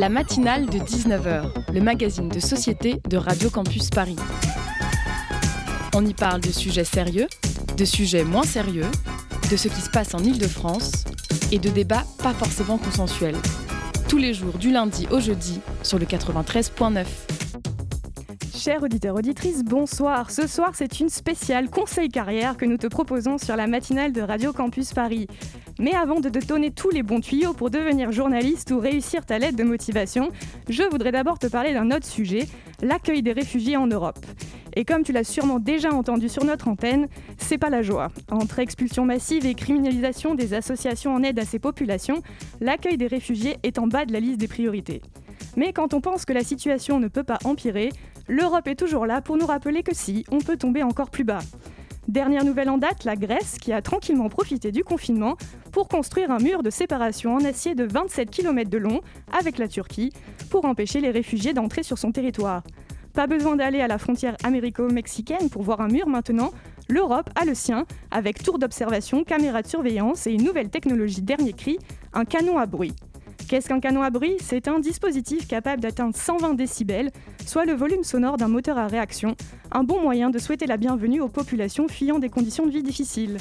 La matinale de 19h, le magazine de société de Radio Campus Paris. On y parle de sujets sérieux, de sujets moins sérieux, de ce qui se passe en Ile-de-France et de débats pas forcément consensuels. Tous les jours du lundi au jeudi sur le 93.9. Chers auditeurs, auditrices, bonsoir. Ce soir, c'est une spéciale conseil carrière que nous te proposons sur la matinale de Radio Campus Paris. Mais avant de te donner tous les bons tuyaux pour devenir journaliste ou réussir ta lettre de motivation, je voudrais d'abord te parler d'un autre sujet, l'accueil des réfugiés en Europe. Et comme tu l'as sûrement déjà entendu sur notre antenne, c'est pas la joie. Entre expulsion massive et criminalisation des associations en aide à ces populations, l'accueil des réfugiés est en bas de la liste des priorités. Mais quand on pense que la situation ne peut pas empirer, l'Europe est toujours là pour nous rappeler que si, on peut tomber encore plus bas. Dernière nouvelle en date, la Grèce qui a tranquillement profité du confinement pour construire un mur de séparation en acier de 27 km de long avec la Turquie pour empêcher les réfugiés d'entrer sur son territoire. Pas besoin d'aller à la frontière américo-mexicaine pour voir un mur maintenant, l'Europe a le sien avec tour d'observation, caméras de surveillance et une nouvelle technologie dernier cri, un canon à bruit. Qu'est-ce qu'un canon à bruit? C'est un dispositif capable d'atteindre 120 décibels, soit le volume sonore d'un moteur à réaction, un bon moyen de souhaiter la bienvenue aux populations fuyant des conditions de vie difficiles.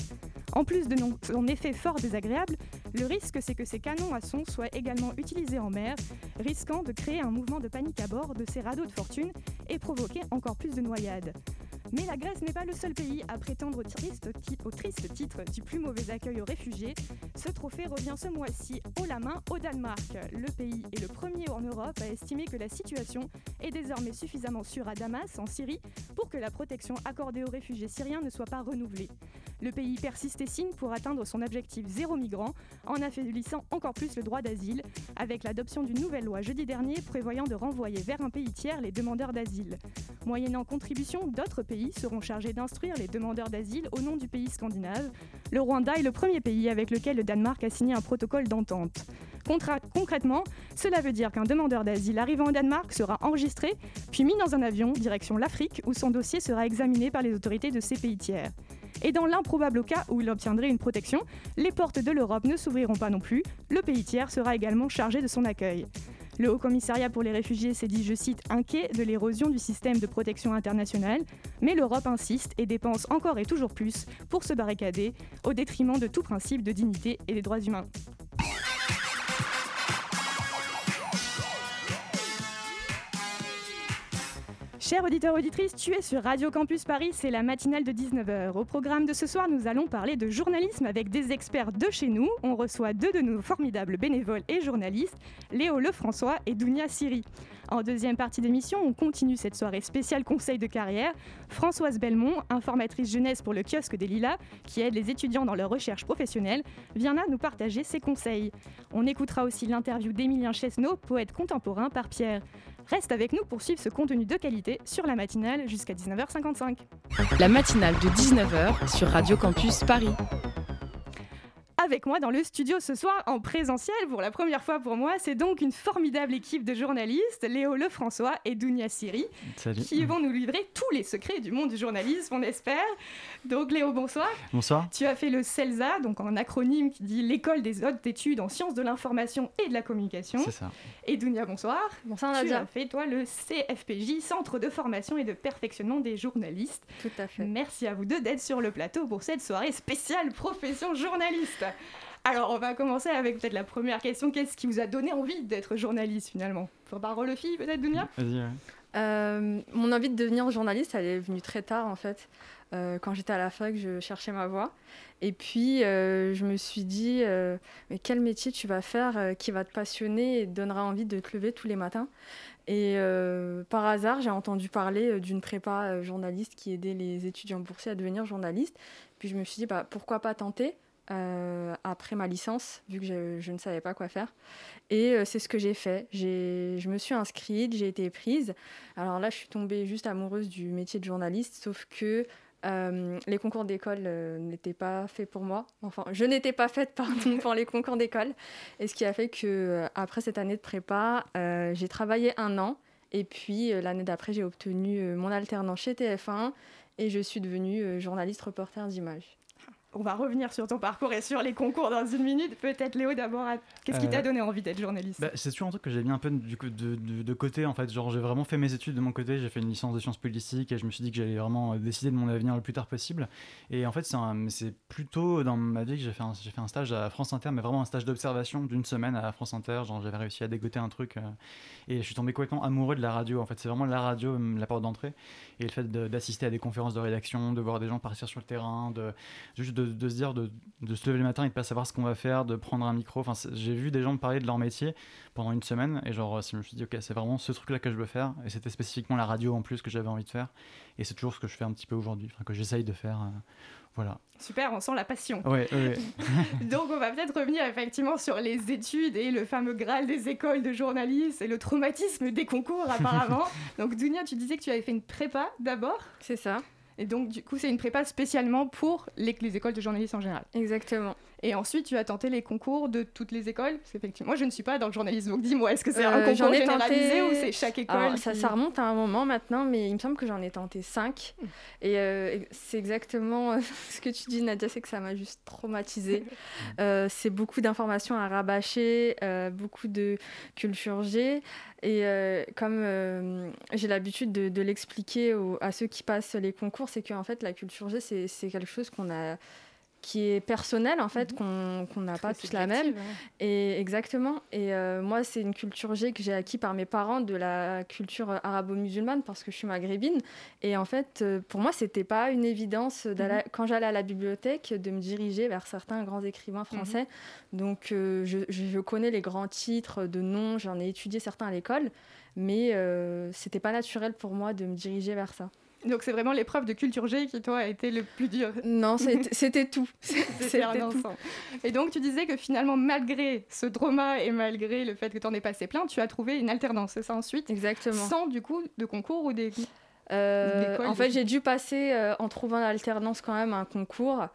En plus de son effet fort désagréable, le risque c'est que ces canons à son soient également utilisés en mer, risquant de créer un mouvement de panique à bord de ces radeaux de fortune et provoquer encore plus de noyades. Mais la Grèce n'est pas le seul pays à prétendre au triste, au triste, titre du plus mauvais accueil aux réfugiés. Ce trophée revient ce mois-ci haut la main au Danemark. Le pays est le premier en Europe à estimer que la situation est désormais suffisamment sûre à Damas, en Syrie, pour que la protection accordée aux réfugiés syriens ne soit pas renouvelée. Le pays persiste et signe pour atteindre son objectif zéro migrant en affaiblissant encore plus le droit d'asile, avec l'adoption d'une nouvelle loi jeudi dernier prévoyant de renvoyer vers un pays tiers les demandeurs d'asile. Moyennant contribution, d'autres pays seront chargés d'instruire les demandeurs d'asile au nom du pays scandinave. Le Rwanda est le premier pays avec lequel le Danemark a signé un protocole d'entente. Concrètement, cela veut dire qu'un demandeur d'asile arrivant au Danemark sera enregistré, puis mis dans un avion direction l'Afrique où son dossier sera examiné par les autorités de ces pays tiers. Et dans l'improbable cas où il obtiendrait une protection, les portes de l'Europe ne s'ouvriront pas non plus, le pays tiers sera également chargé de son accueil. Le Haut Commissariat pour les réfugiés s'est dit, je cite, inquiet de l'érosion du système de protection internationale, mais l'Europe insiste et dépense encore et toujours plus pour se barricader au détriment de tout principe de dignité et des droits humains. Chers auditeurs, auditrices, tu es sur Radio Campus Paris, c'est la matinale de 19h. Au programme de ce soir, nous allons parler de journalisme avec des experts de chez nous. On reçoit deux de nos formidables bénévoles et journalistes, Léo Lefrançois et Dounia Siri. En deuxième partie d'émission, on continue cette soirée spéciale conseil de carrière. Françoise Belmont, informatrice jeunesse pour le kiosque des Lilas, qui aide les étudiants dans leur recherche professionnelle, viendra nous partager ses conseils. On écoutera aussi l'interview d'Émilien Chesneau, poète contemporain par Pierre. Reste avec nous pour suivre ce contenu de qualité sur la matinale jusqu'à 19h55. La matinale de 19h sur Radio Campus Paris avec moi dans le studio ce soir en présentiel pour la première fois pour moi. C'est donc une formidable équipe de journalistes, Léo Lefrançois et Dounia Siri, qui vont nous livrer tous les secrets du monde du journalisme, on espère. Donc Léo, bonsoir. Bonsoir. Tu as fait le CELSA, donc un acronyme qui dit l'école des hautes études en sciences de l'information et de la communication. C'est ça. Et Dounia, bonsoir. Bonsoir Nadia. Tu as fait toi le CFPJ, Centre de formation et de perfectionnement des journalistes. Tout à fait. Merci à vous deux d'être sur le plateau pour cette soirée spéciale profession journaliste. Alors, on va commencer avec peut-être la première question. Qu'est-ce qui vous a donné envie d'être journaliste finalement? Par le fille, peut-être, Dunia? Vas-y, euh, Mon envie de devenir journaliste, elle est venue très tard en fait. Euh, quand j'étais à la fac, je cherchais ma voie. Et puis, euh, je me suis dit, mais quel métier tu vas faire qui va te passionner et te donnera envie de te lever tous les matins? Et par hasard, j'ai entendu parler d'une prépa journaliste qui aidait les étudiants boursiers à devenir journalistes. Puis je me suis dit, bah, pourquoi pas tenter? Euh, après ma licence, vu que je, ne savais pas quoi faire. Et euh, c'est ce que j'ai fait. Je me suis inscrite, j'ai été prise. Alors là, je suis tombée juste amoureuse du métier de journaliste, sauf que euh, les concours d'école n'étaient pas faits pour moi. Enfin, je n'étais pas faite pardon, pour les concours d'école. Et ce qui a fait que après cette année de prépa, j'ai travaillé un an. Et puis l'année d'après, j'ai obtenu mon alternance chez TF1 et je suis devenue journaliste reporter d'image. On va revenir sur ton parcours et sur les concours dans une minute. Peut-être Léo d'abord, qu'est-ce qui t'a donné envie d'être journaliste? bah, C'est toujours un truc que j'ai mis un peu du de, de, côté en fait. Genre j'ai vraiment fait mes études de mon côté, j'ai fait une licence de sciences politiques et je me suis dit que j'allais vraiment décider de mon avenir le plus tard possible. Et en fait c'est plutôt dans ma vie que j'ai fait, un, fait un stage à France Inter, mais vraiment un stage d'observation d'une semaine à France Inter. Genre j'avais réussi à dégoter un truc et je suis tombé complètement amoureux de la radio. En fait c'est vraiment la radio la porte d'entrée et le fait d'assister à des conférences de rédaction, de voir des gens partir sur le terrain, de juste de se dire de de se lever le matin et de pas savoir ce qu'on va faire, de prendre un micro. Enfin, j'ai vu des gens me parler de leur métier pendant une semaine et genre, je me suis dit, ok, c'est vraiment ce truc-là que je veux faire. Et c'était spécifiquement la radio en plus que j'avais envie de faire. Et c'est toujours ce que je fais un petit peu aujourd'hui, enfin, que j'essaye de faire. Euh, voilà. Super, on sent la passion. Ouais, Donc on va peut-être revenir effectivement sur les études et le fameux Graal des écoles de journalisme et le traumatisme des concours apparemment. Donc Dunia, tu disais que tu avais fait une prépa d'abord? C'est ça. Et donc, du coup, c'est une prépa spécialement pour les, les écoles de journalisme en général. Exactement. Et ensuite, tu as tenté les concours de toutes les écoles Effectivement, moi, je ne suis pas dans le journalisme, donc dis-moi, est-ce que c'est un euh, concours généralisé ou c'est chaque école ça, ça, remonte à un moment maintenant, mais il me semble que j'en ai tenté cinq. Hmm. Et euh, c'est exactement euh, ce que tu dis, Nadia, c'est que ça m'a juste traumatisée. c'est beaucoup d'informations à rabâcher, beaucoup de culture G. Et comme j'ai l'habitude de, de l'expliquer à ceux qui passent les concours, c'est qu'en fait, la culture G, c'est quelque chose qu'on a qui est personnelle en fait, mhm. qu'on n'a pas tous la même. Et exactement. Et euh, moi, c'est une culture G que j'ai acquis par mes parents de la culture arabo-musulmane parce que je suis maghrébine. Et en fait, euh, pour moi, c'était pas une évidence mhm. quand j'allais à la bibliothèque de me diriger vers certains grands écrivains mhm. français. Donc, euh, je, je, connais les grands titres de noms, j'en ai étudié certains à l'école, mais c'était pas naturel pour moi de me diriger vers ça. Donc c'est vraiment l'épreuve de culture G qui toi a été le plus dur. Non, c'était tout. C'était un tout. Et donc tu disais que finalement malgré ce trauma et malgré le fait que tu en aies passé plein, tu as trouvé une alternance, c'est ça ensuite? Exactement. Sans du coup de concours ou des... Euh, en fait, j'ai dû passer euh, en trouvant l'alternance quand même un concours.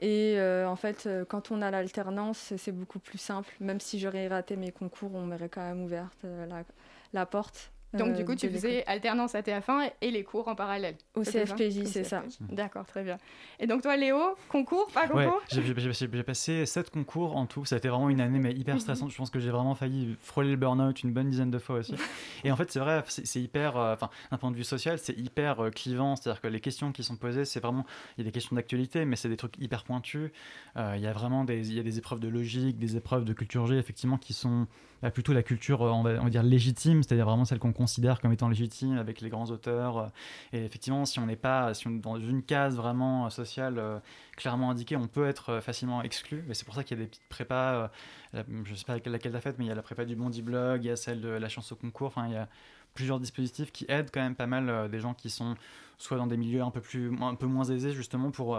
Et euh, en fait, quand on a l'alternance, c'est beaucoup plus simple. Même si j'aurais raté mes concours, on m'aurait quand même ouverte la, la porte. Donc, du coup, tu faisais alternance à TF1 et les cours en parallèle. Au CFPJ, c'est ça. D'accord, très bien. Et donc, toi, Léo, concours, pas concours? J'ai passé 7 concours en tout. Ça a été vraiment une année mais hyper mhm. stressante. Je pense que j'ai vraiment failli frôler le burn-out une bonne dizaine de fois aussi. et en fait, c'est vrai, c'est hyper, euh, enfin, d'un point de vue social, c'est hyper euh, clivant. C'est-à-dire que les questions qui sont posées, c'est vraiment, il y a des questions d'actualité, mais c'est des trucs hyper pointus. Euh, il y a vraiment des, il y a des épreuves de logique, des épreuves de culture G, effectivement, qui sont plutôt la culture, on va, on va dire, légitime, c'est-à-dire vraiment celle qu'on considère comme étant légitime avec les grands auteurs. Euh, et effectivement, si on n'est pas si on est dans une case vraiment euh, sociale euh, clairement indiquée, on peut être facilement exclu. Et c'est pour ça qu'il y a des petites prépas, je ne sais pas laquelle tu as faite, mais il y a la prépa du Bondi Blog, il y a celle de la chance au concours, enfin il y a plusieurs dispositifs qui aident quand même pas mal des gens qui sont soit dans des milieux un peu, plus, un peu moins aisés justement pour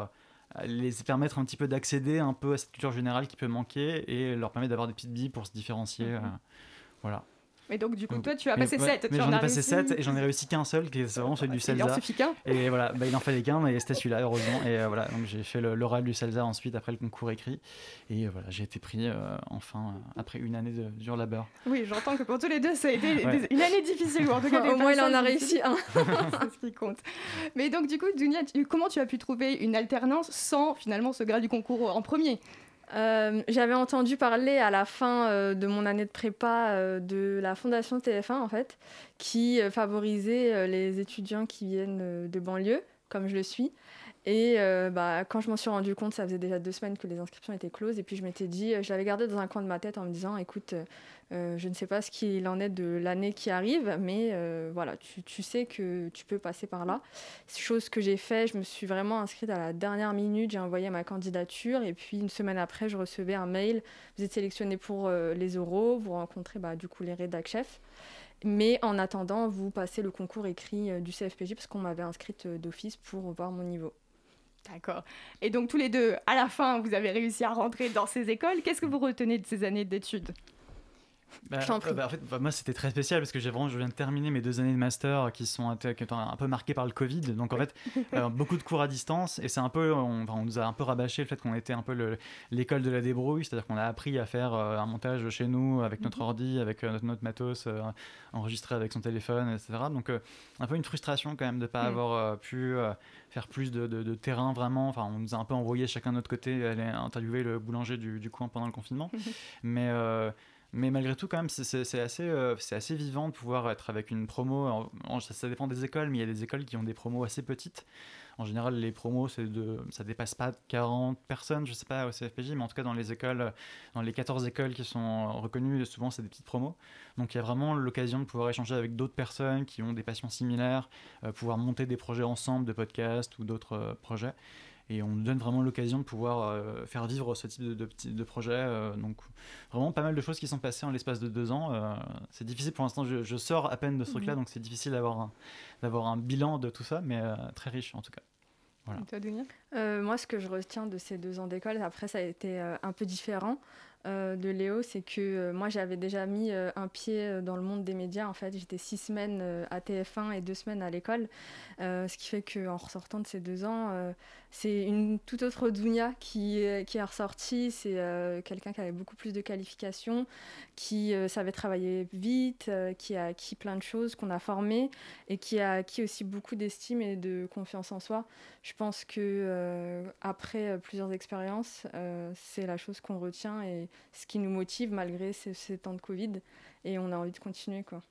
les permettre un petit peu d'accéder un peu à cette culture générale qui peut manquer et leur permettre d'avoir des petites billes pour se différencier. Mhm. voilà. Et donc, du coup, toi, tu as passé 7. Mais j'en ai passé 7 et j'en ai réussi qu'un seul, qui est vraiment celui du CELSA. Il en suffit qu'un Et voilà, bah, il en fallait qu'un, mais c'était celui-là, heureusement. Et euh, voilà, donc j'ai fait l'oral du CELSA ensuite, après le concours écrit. Et euh, voilà, j'ai été pris euh, enfin après une année de dur labeur. Oui, j'entends que pour tous les deux, ça a été une année difficile. en tout cas, au moins, il en a réussi un. C'est ce qui compte. Mais donc, du coup, Dunia, comment tu as pu trouver une alternance sans finalement ce grade du concours en premier? Euh, j'avais entendu parler à la fin euh, de mon année de prépa euh, de la fondation TF1 en fait, qui favorisait les étudiants qui viennent de banlieue, comme je le suis. Et bah, quand je m'en suis rendu compte, ça faisait déjà deux semaines que les inscriptions étaient closes. Et puis je m'étais dit, je l'avais gardé dans un coin de ma tête en me disant, écoute, euh, je ne sais pas ce qu'il en est de l'année qui arrive, mais euh, voilà, tu, sais que tu peux passer par là. Chose que j'ai fait, je me suis vraiment inscrite à la dernière minute, j'ai envoyé ma candidature et puis une semaine après, je recevais un mail. Vous êtes sélectionné pour euh, les euros, vous rencontrez bah, du coup les rédac chefs. Mais en attendant, vous passez le concours écrit du CFPJ parce qu'on m'avait inscrite d'office pour voir mon niveau. D'accord. Et donc tous les deux, à la fin, vous avez réussi à rentrer dans ces écoles. Qu'est-ce que vous retenez de ces années d'études? Bah, Je t'en prie. euh, bah, en fait, bah, moi, c'était très spécial parce que j'ai vraiment, je viens de terminer mes deux années de master qui sont un, qui étaient un peu marquées par le Covid. Donc, en fait, euh, beaucoup de cours à distance et c'est un peu, on, nous a un peu rabâché le fait qu'on était un peu le- l'école de la débrouille, c'est-à-dire qu'on a appris à faire euh, un montage chez nous avec notre ordi, avec euh, notre, notre matos euh, enregistré avec son téléphone, etc. Donc, euh, un peu une frustration quand même de ne pas Mm. avoir euh, pu euh, faire plus de, de- de terrain vraiment. Enfin, on nous a un peu envoyé chacun de notre côté aller interviewer le boulanger du, du coin pendant le confinement. mais, euh, mais malgré tout, quand même, c'est- assez, euh, assez vivant de pouvoir être avec une promo. Ça, dépend des écoles, mais il y a des écoles qui ont des promos assez petites. En général, les promos, de, ça dépasse pas 40 personnes, je sais pas, au CFPJ, mais en tout cas, dans les écoles, dans les 14 écoles qui sont reconnues, souvent, c'est des petites promos. Donc, il y a vraiment l'occasion de pouvoir échanger avec d'autres personnes qui ont des passions similaires, euh, pouvoir monter des projets ensemble de podcasts ou d'autres euh, projets. Et on nous donne vraiment l'occasion de pouvoir euh, faire vivre ce type de, de, petits- de projet. euh, donc, vraiment pas mal de choses qui sont passées en l'espace de deux ans. euh, c'est difficile pour l'instant, je, je sors à peine de ce truc-là, Mhm. donc c'est difficile d'avoir un, d'avoir un bilan de tout ça, mais euh, très riche en tout cas. Voilà. Et toi, Dunia Euh, moi, ce que je retiens de ces deux ans d'école, après, ça a été euh, un peu différent euh, de Léo, c'est que euh, moi, j'avais déjà mis euh, un pied euh, dans le monde des médias. En fait, j'étais six semaines euh, à TF1 et deux semaines à l'école, Euh, ce qui fait qu'en ressortant de ces deux ans, euh, c'est une toute autre Dounia qui, est- qui est ressortie. C'est euh, quelqu'un qui avait beaucoup plus de qualifications, qui euh, savait travailler vite, euh, qui a acquis plein de choses, qu'on a formé et qui a acquis aussi beaucoup d'estime et de confiance en soi. Je pense que euh, après euh, plusieurs expériences, euh, c'est la chose qu'on retient et ce qui nous motive malgré ces, ces temps de Covid. Et on a envie de continuer, quoi.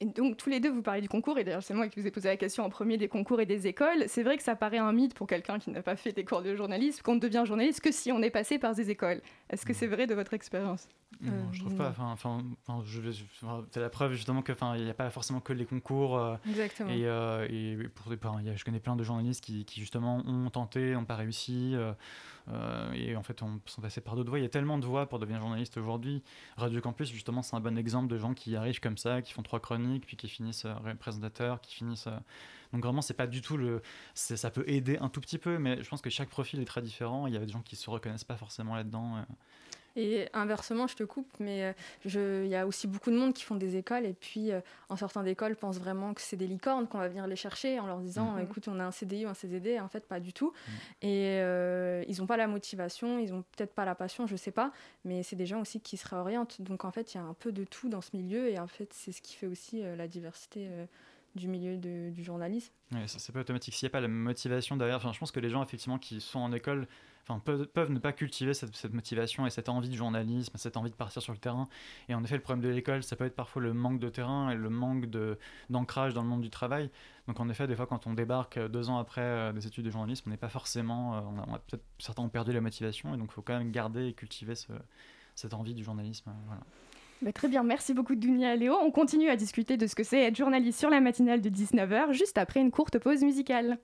Et donc, tous les deux, vous parlez du concours, et d'ailleurs, c'est moi qui vous ai posé la question en premier des concours et des écoles. C'est vrai que ça paraît un mythe pour quelqu'un qui n'a pas fait des cours de journalisme, qu'on ne devient journaliste que si on est passé par des écoles. Est-ce que c'est vrai de votre expérience? Non, Euh, je trouve pas. Enfin, enfin, c'est la preuve justement que, enfin, il n'y a pas forcément que les concours. euh, Exactement. Et, euh, et pour des, enfin, il y a- je connais plein de journalistes qui, qui, justement ont tenté, n'ont pas réussi, et en fait on, sont passés par d'autres voies. Il y a tellement de voies pour devenir journaliste aujourd'hui. Radio Campus, justement, c'est un bon exemple de gens qui arrivent comme ça, qui font trois chroniques, puis qui finissent ré- présentateurs, qui finissent. Donc vraiment, c'est pas du tout le. Ça peut aider un tout petit peu, mais je pense que chaque profil est très différent. Il y a des gens qui se reconnaissent pas forcément là-dedans. Et inversement, je te coupe, mais euh, il y a aussi beaucoup de monde qui font des écoles et puis euh, en sortant d'école pensent vraiment que c'est des licornes, qu'on va venir les chercher en leur disant Mhm. écoute, on a un CDI ou un CDD. En fait, pas du tout. Mhm. Et euh, ils n'ont pas la motivation, ils n'ont peut-être pas la passion, je sais pas, mais c'est des gens aussi qui se réorientent. Donc en fait, il y a un peu de tout dans ce milieu et en fait, c'est ce qui fait aussi euh, la diversité euh, du milieu de- du journalisme. Ouais, ça c'est pas automatique. S'il n'y a pas la motivation derrière, enfin, je pense que les gens effectivement qui sont en école enfin, peuvent, ne pas cultiver cette, motivation et cette envie de journalisme, cette envie de partir sur le terrain. Et en effet, le problème de l'école, ça peut être parfois le manque de terrain et le manque d'ancrage dans le monde du travail. Donc en effet, des fois, quand on débarque euh, deux ans après euh, des études de journalisme, on n'est pas forcément, euh, on a, peut-être certains ont perdu la motivation et donc il faut quand même garder et cultiver ce- cette envie du journalisme. Bah, Très bien, merci beaucoup Dunia Léo. On continue à discuter de ce que c'est être journaliste sur la matinale de 19h, juste après une courte pause musicale.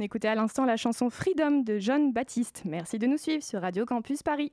On à l'instant la chanson Freedom de John Baptiste. Merci de nous suivre sur Radio Campus Paris.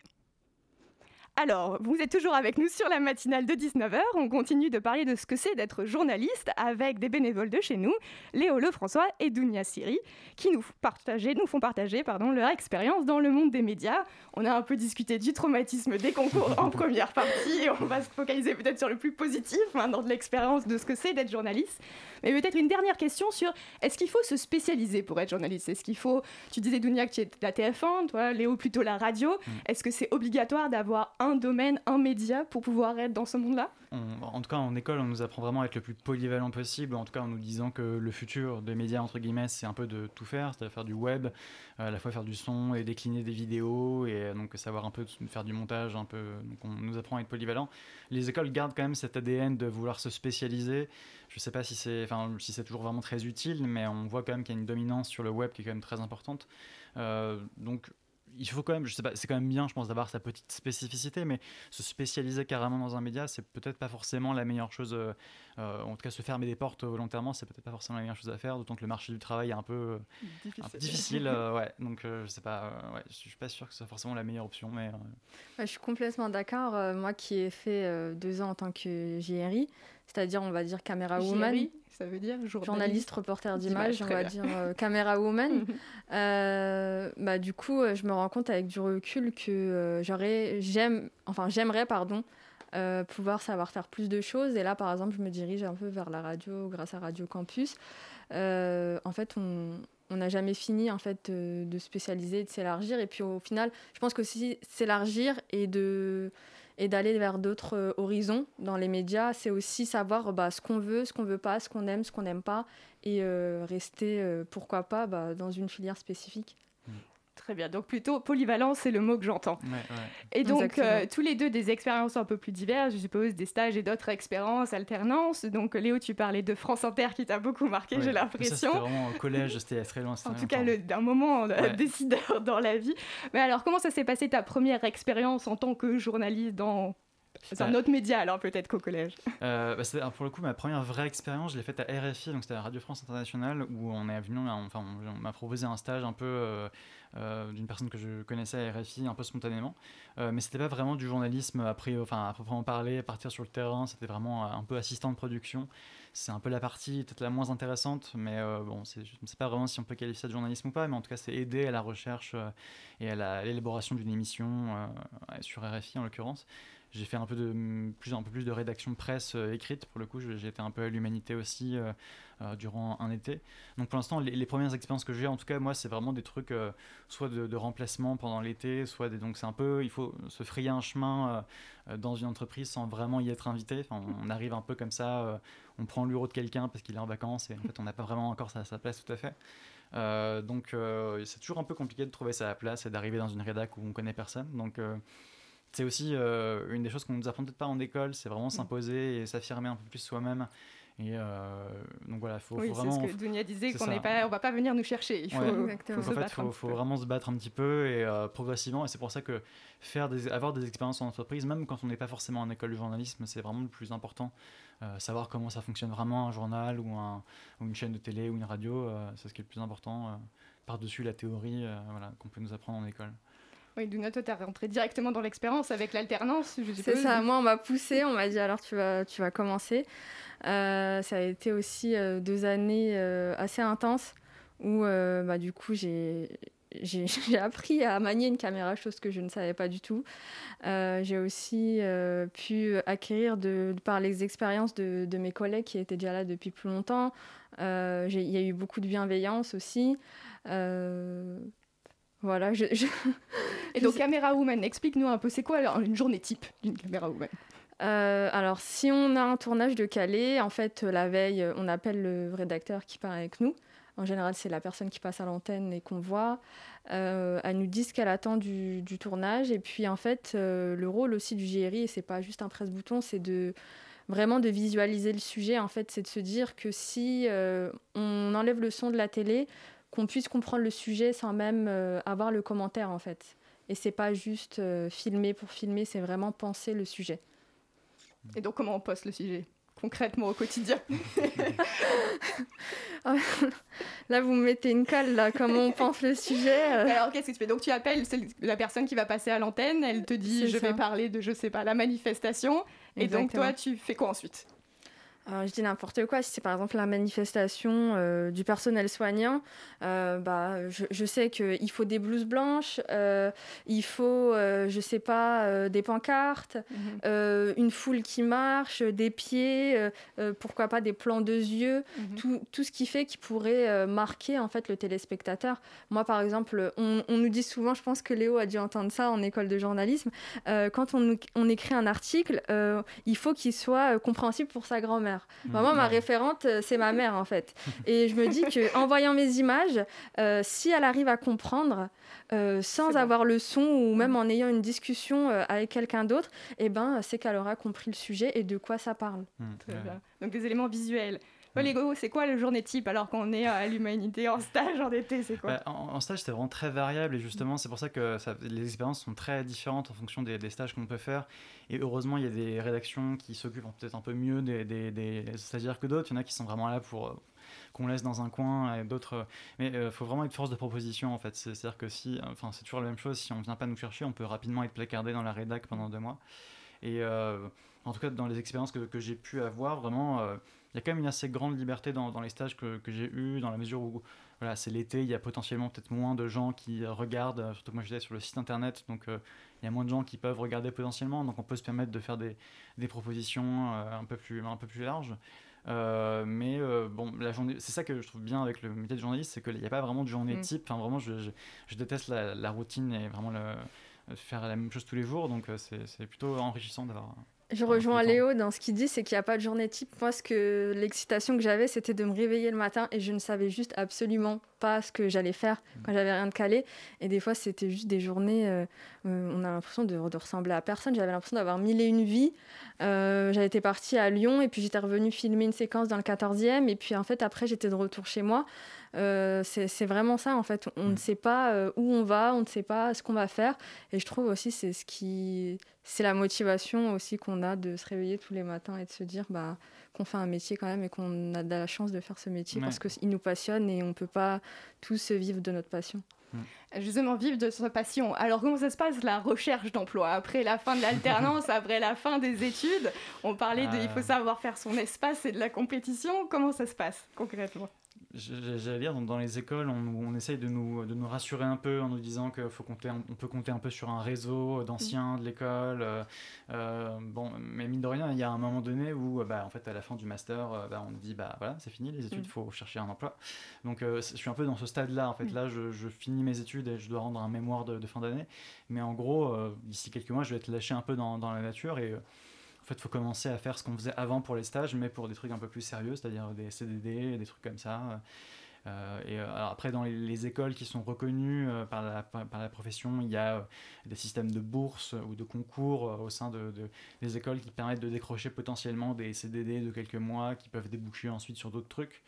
Alors, vous êtes toujours avec nous sur la matinale de 19h. On continue de parler de ce que c'est d'être journaliste avec des bénévoles de chez nous, Léo Lefrançois et Dounia Siri, qui nous, partager, nous font partager pardon, leur expérience dans le monde des médias. On a un peu discuté du traumatisme des concours en première partie. On va se focaliser peut-être sur le plus positif, maintenant de l'expérience de ce que c'est d'être journaliste. Mais peut-être une dernière question sur est-ce qu'il faut se spécialiser pour être journaliste? Est-ce qu'il faut, tu disais Dounia que tu es la TF1, toi Léo plutôt la radio. Est-ce que c'est obligatoire d'avoir un domaine, un média pour pouvoir être dans ce monde-là? On- en tout cas, en école, on nous apprend vraiment à être le plus polyvalent possible. En tout cas, en nous disant que le futur des médias, entre guillemets, c'est un peu de tout faire, c'est-à-dire faire du web, euh, à la fois faire du son et décliner des vidéos, et euh, donc savoir un peu faire du montage, un peu. Donc, on nous apprend à être polyvalent. Les écoles gardent quand même cet ADN de vouloir se spécialiser. Je sais pas si c'est, enfin, si c'est toujours vraiment très utile, mais on voit quand même qu'il y a une dominance sur le web qui est quand même très importante. Euh, donc il faut quand même, je sais pas, c'est quand même bien, je pense, d'avoir sa petite spécificité, mais se spécialiser carrément dans un média, c'est peut-être pas forcément la meilleure chose. euh, euh, en tout cas, se fermer des portes volontairement, c'est peut-être pas forcément la meilleure chose à faire, d'autant que le marché du travail est un peu, un peu difficile. euh, ouais, donc euh, je sais pas, ouais, je suis pas sûr que ce soit forcément la meilleure option, mais Ouais, je suis complètement d'accord. Moi qui ai fait deux ans en tant que JRI, c'est-à-dire on va dire caméra woman, ça veut dire journaliste. journaliste, reporter D'image, on va bien. dire euh, caméra woman. Euh, bah, du coup, euh, je me rends compte avec du recul que euh, j'aurais, j'aime, enfin j'aimerais, pardon, pouvoir savoir faire plus de choses. Et là, par exemple, je me dirige un peu vers la radio grâce à Radio Campus. En fait, on on n'a jamais fini en fait de, de spécialiser, de s'élargir. Et puis au final, je pense qu'aussi s'élargir et de et d'aller vers d'autres euh, horizons dans les médias, c'est aussi savoir bah, ce qu'on veut, ce qu'on veut pas, ce qu'on aime, ce qu'on n'aime pas, et euh, rester, euh, pourquoi pas, bah, dans une filière spécifique. Très bien, donc plutôt polyvalent, c'est le mot que j'entends. ouais, ouais. Et donc, euh, tous les deux des expériences un peu plus diverses, je suppose, des stages et d'autres expériences, alternances. Donc, Léo, tu parlais de France Inter qui t'a beaucoup marqué, Ouais. j'ai Ça, l'impression. C'était vraiment au collège, c'était très loin. c'était En tout cas, d'un moment euh, Ouais. décideur dans la vie. Mais alors, comment ça s'est passé ta première expérience en tant que journaliste dans un Bah, autre média, alors peut-être qu'au collège Euh, bah, alors, pour le coup, ma première vraie expérience, je l'ai faite à RFI, donc c'était à Radio France Internationale, où on est venu, enfin, on, on m'a proposé un stage un peu euh, euh, d'une personne que je connaissais à RFI, un peu spontanément, Euh, mais c'était pas vraiment du journalisme après, enfin, à proprement parler, partir sur le terrain, c'était vraiment euh, un peu assistant de production. C'est un peu la partie peut-être la moins intéressante, mais euh, bon, c'est, je ne sais pas vraiment si on peut qualifier ça de journalisme ou pas, mais en tout cas, c'est aider à la recherche euh, et à la- à l'élaboration d'une émission euh, sur RFI en l'occurrence. J'ai fait un peu de plus un peu plus de rédaction presse euh, écrite pour le coup. J'ai été un peu à l'humanité aussi euh, euh, durant un été. Donc pour l'instant, les, premières expériences que j'ai, en tout cas moi, c'est vraiment des trucs soit de, remplacement pendant l'été, soit des, donc c'est un peu il faut se frayer un chemin dans une entreprise sans vraiment y être invité. On arrive un peu comme ça, on prend le bureau de quelqu'un parce qu'il est en vacances et en fait on n'a pas vraiment encore sa, sa place tout à fait. Donc c'est toujours un peu compliqué de trouver sa place et d'arriver dans une rédac où on connaît personne. Donc c'est aussi euh, une des choses qu'on nous apprend peut-être pas en école, c'est vraiment s'imposer et s'affirmer un peu plus soi-même. Et euh, donc voilà, faut, Oui, faut c'est vraiment. ce que Dunia disait, c'est qu'on on va pas venir nous chercher. Il faut, Ouais. Exactement. faut se en fait, vraiment se battre un petit peu et euh, progressivement. Et c'est pour ça que faire des, avoir des expériences en entreprise, même quand on n'est pas forcément en école de journalisme, c'est vraiment le plus important. Euh, savoir comment ça fonctionne vraiment un journal ou, un, ou une chaîne de télé ou une radio, euh, c'est ce qui est le plus important. euh, Par-dessus la théorie euh, voilà, qu'on peut nous apprendre en école. Oui, Douna, toi, t'es rentré directement dans l'expérience avec l'alternance, C'est ça, moi on m'a poussé, on m'a dit alors tu vas, tu vas commencer. Euh, ça a été aussi euh, deux années euh, assez intenses où bah, du coup j'ai j'ai appris à manier une caméra, chose que je ne savais pas du tout. J'ai aussi pu acquérir de, par les expériences de, de mes collègues qui étaient déjà là depuis plus longtemps. Il y a eu beaucoup de bienveillance aussi. Voilà, je, je- Et donc, Caméra Woman, explique-nous un peu, c'est quoi alors, une journée type d'une Caméra Woman Euh, alors, si on a un tournage de Calais, en fait, la veille, euh, on appelle le rédacteur qui part avec nous. En général, c'est la personne qui passe à l'antenne et qu'on voit. Euh, elle nous dit ce qu'elle attend du, du tournage. Et puis, en fait, euh, le rôle aussi du JRI, et c'est pas juste un presse-bouton, c'est de vraiment de visualiser le sujet. En fait, c'est de se dire que si on enlève le son de la télé, qu'on puisse comprendre le sujet sans même euh, avoir le commentaire, en fait. Et c'est pas juste euh, filmer pour filmer, c'est vraiment penser le sujet. Et donc, comment on poste le sujet concrètement au quotidien? Là, vous me mettez une colle, là, comment on pense le sujet euh. Alors, qu'est-ce que tu fais? Donc, tu appelles la personne qui va passer à l'antenne, elle te dit je vais parler de, je sais pas, la manifestation. Et donc, toi, tu fais quoi ensuite? Alors, je dis n'importe quoi. Si c'est par exemple la manifestation euh, du personnel soignant, euh, bah, je, je sais qu'il faut des blouses blanches, euh, il faut, euh, je sais pas, euh, des pancartes, euh, une foule qui marche, des pieds, euh, euh, pourquoi pas des plans de yeux, tout, tout ce qui fait qui pourrait euh, marquer en fait le téléspectateur. Moi, par exemple, on, on nous dit souvent, je pense que Léo a dû entendre ça en école de journalisme, euh, quand on, écrit un article, euh, il faut qu'il soit euh, compréhensible pour sa grand-mère. Bah, moi, ma référente, euh, c'est ma mère en fait. Et je me dis que en voyant mes images, euh, si elle arrive à comprendre euh, sans bon. avoir le son ou même en ayant une discussion euh, avec quelqu'un d'autre, eh ben, c'est qu'elle aura compris le sujet et de quoi ça parle. Mmh, bien. Donc, des éléments visuels. Lego, c'est quoi le journée type alors qu'on est à l'humanité en stage en été C'est quoi Bah, en, en stage, c'est vraiment très variable et justement, c'est pour ça que ça- les expériences sont très différentes en fonction des, des stages qu'on peut faire. Et heureusement, il y a des rédactions qui s'occupent peut-être un peu mieux des, des, des stagiaires que d'autres. Il y en a qui sont vraiment là pour euh, qu'on laisse dans un coin et d'autres. euh, mais il faut vraiment être force de proposition en fait. C'est- C'est-à-dire que si, enfin, c'est toujours la même chose. Si on vient pas nous chercher, on peut rapidement être placardé dans la rédac pendant deux mois. Et euh, en tout cas, dans les expériences que, que j'ai pu avoir, vraiment, euh, il y a quand même une assez grande liberté dans, dans les stages que, que j'ai eus, dans la mesure où voilà, c'est l'été, il y a potentiellement peut-être moins de gens qui regardent, euh, surtout que moi j'étais sur le site internet, donc euh, il y a moins de gens qui peuvent regarder potentiellement, donc on peut se permettre de faire des, des propositions euh, un, peu plus, un peu plus larges. Euh, mais euh, bon, la journée, c'est ça que je trouve bien avec le métier de journaliste, c'est qu'il n'y a pas vraiment de journée Mm. type. Enfin, vraiment, je, je, je déteste la, la routine et vraiment le, faire la même chose tous les jours, donc c'est plutôt enrichissant d'avoir. Je Ah, rejoins. Léo dans ce qu'il dit, c'est qu'il n'y a pas de journée type. Moi, ce que l'excitation que j'avais, c'était de me réveiller le matin et je ne savais juste absolument pas ce que j'allais faire quand j'avais rien de calé. Et des fois, c'était juste des journées, euh, euh, on a l'impression de, de ressembler à personne. J'avais l'impression d'avoir mille et une vies. Euh, j'avais été partie à Lyon et puis j'étais revenue filmer une séquence dans le 14e. Et puis en fait, après, j'étais de retour chez moi. Euh, c'est vraiment ça, en fait. On ne sait pas euh, où on va, on ne sait pas ce qu'on va faire. Et je trouve aussi c'est ce qui c'est la motivation aussi qu'on a de se réveiller tous les matins et de se dire bah, qu'on fait un métier quand même et qu'on a de la chance de faire ce métier Ouais. parce qu'il nous passionne et on ne peut pas tous vivre de notre passion. Justement, vivre de sa passion. Alors, comment ça se passe la recherche d'emploi? Après la fin de l'alternance, après la fin des études, on parlait de il faut Euh. savoir faire son espace et de la compétition. Comment ça se passe concrètement? J'allais dire, dans, les écoles, on, on essaye de nous, de nous rassurer un peu en nous disant qu'il faut compter, un- on peut compter un peu sur un réseau d'anciens de l'école. euh, euh, bon, mais mine de rien, il y a un moment donné où, euh, bah, en fait, à la fin du master, euh, bah, on dit, bah voilà, c'est fini les études, il Mm. faut chercher un emploi. Donc, euh, je suis un peu dans ce stade-là. En fait, Mm. là, je, je finis mes études et je dois rendre un mémoire de, de fin d'année. Mais en gros, euh, d'ici quelques mois, je vais être lâché un peu dans, dans la nature et fait, il faut commencer à faire ce qu'on faisait avant pour les stages, mais pour des trucs un peu plus sérieux, c'est-à-dire des CDD, des trucs comme ça. Euh, et euh, alors après, dans les, les écoles qui sont reconnues euh, par, la, par, la profession, il y a des systèmes de bourses ou de concours au sein de, de- des écoles qui permettent de décrocher potentiellement des CDD de quelques mois qui peuvent déboucher ensuite sur d'autres trucs.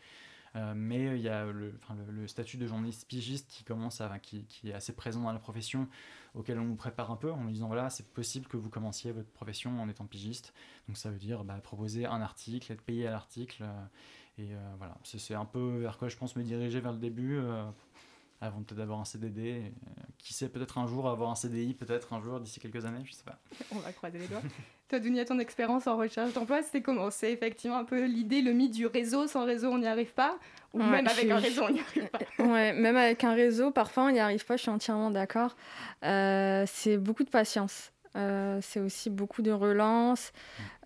Euh, mais il y a le, enfin, le, le statut de journaliste pigiste qui commence à, qui, qui est assez présent dans la profession, auquel on nous prépare un peu en nous disant voilà, c'est possible que vous commenciez votre profession en étant pigiste. Donc ça veut dire bah, proposer un article, être payé à l'article. euh, et euh, voilà, c'est un peu vers quoi je pense me diriger vers le début. euh, avant peut-être d'avoir un CDD. et, euh, qui sait, peut-être un jour avoir un CDI, peut-être un jour d'ici quelques années, je sais pas. On va croiser les doigts. Toi, Dunia, ton expérience en recherche d'emploi, c'était comment C'est effectivement un peu l'idée, le mythe du réseau. Sans réseau, on n'y arrive pas Ou Ouais, même avec suis- un réseau, on n'y arrive pas Ouais, même avec un réseau, parfois on n'y arrive pas, je suis entièrement d'accord. Euh, c'est beaucoup de patience. Euh, c'est aussi beaucoup de relance.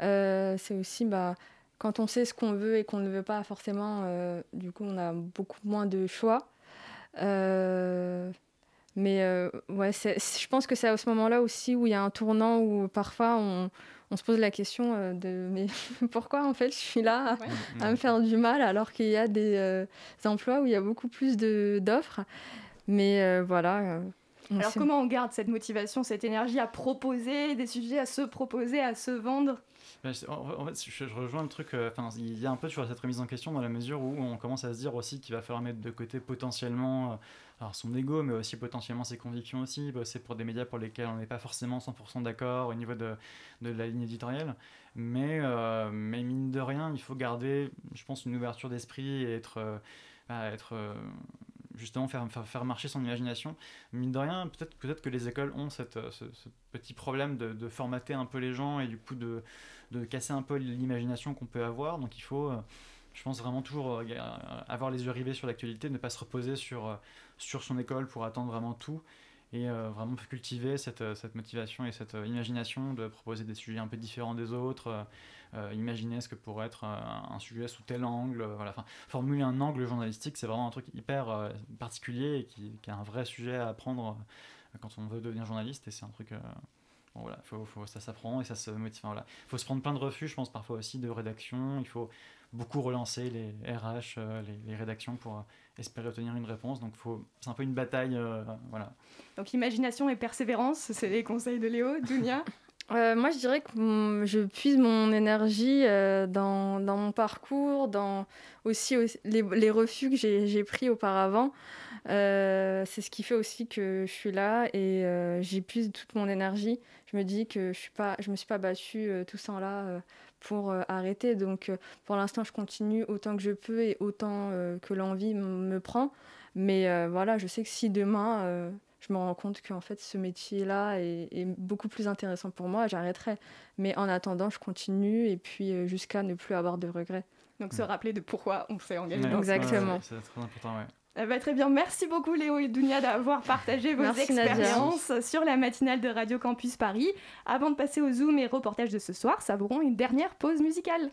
Euh, c'est aussi bah, quand on sait ce qu'on veut et qu'on ne veut pas forcément, euh, du coup on a beaucoup moins de choix. Euh, mais euh, ouais, c'est- c'est- je pense que c'est à ce moment-là aussi où il y a un tournant où parfois on, on se pose la question euh, de mais pourquoi en fait je suis là Ouais. à me faire du mal alors qu'il y a des euh, emplois où il y a beaucoup plus d'offres. Mais euh, voilà. Alors comment on garde cette motivation, cette énergie à proposer des sujets, à se proposer, à se vendre? En fait, je, rejoins le truc. euh, Enfin, il y a un peu toujours cette remise en question dans la mesure où on commence à se dire aussi qu'il va falloir mettre de côté potentiellement euh, alors son ego, mais aussi potentiellement ses convictions aussi. bosser pour des médias pour lesquels on n'est pas forcément 100% d'accord au niveau de, de la ligne éditoriale. Mais, euh, mais mine de rien, il faut garder, je pense, une ouverture d'esprit et être, bah, être justement faire, faire, marcher son imagination. Mine de rien, peut-être peut que les écoles ont cette, euh, ce, petit problème de, de formater un peu les gens et du coup de, de casser un peu l'imagination qu'on peut avoir. Donc il faut, euh, je pense vraiment toujours euh, avoir les yeux rivés sur l'actualité, ne pas se reposer sur, sur son école pour attendre vraiment tout et euh, vraiment cultiver cette, euh, cette motivation et cette euh, imagination de proposer des sujets un peu différents des autres, imaginer ce que pourrait être un sujet sous tel angle, voilà. Formuler un angle journalistique, c'est vraiment un truc hyper particulier et qui, qui est un vrai sujet à apprendre quand on veut devenir journaliste et c'est un truc Bon, voilà, faut, faut- ça s'apprend et ça se motive. Enfin, voilà. faut se prendre plein de refus, je pense, parfois aussi de rédaction. Il faut beaucoup relancer les RH, euh, les, les rédactions pour euh, espérer obtenir une réponse. Donc, faut- c'est un peu une bataille. euh, voilà. Donc imagination et persévérance, c'est les conseils de Léo, Dunia. Euh, moi, je dirais que je puise mon énergie euh, dans, dans mon parcours, dans aussi, aussi les, les refus que j'ai pris auparavant. Euh, c'est ce qui fait aussi que je suis là et euh, j'y puise toute mon énergie. Je me dis que je suis pas, je me suis pas battue euh, tout ce temps-là euh, pour euh, arrêter. Donc, euh, pour l'instant, je continue autant que je peux et autant euh, que l'envie me prend. Mais euh, voilà, je sais que si demain euh, je me rends compte qu'en fait ce métier-là est, est beaucoup plus intéressant pour moi, j'arrêterai. Mais en attendant, je continue et puis euh, jusqu'à ne plus avoir de regrets. Donc se rappeler de pourquoi on s'est engagé Ouais, dans ce Exactement. ouais, c'est très important, ouais. Eh ben, très bien, merci beaucoup Léo et Dunia d'avoir partagé vos Merci, Nadia. expériences sur la matinale de Radio Campus Paris. Avant de passer au Zoom et reportage de ce soir, savourons une dernière pause musicale.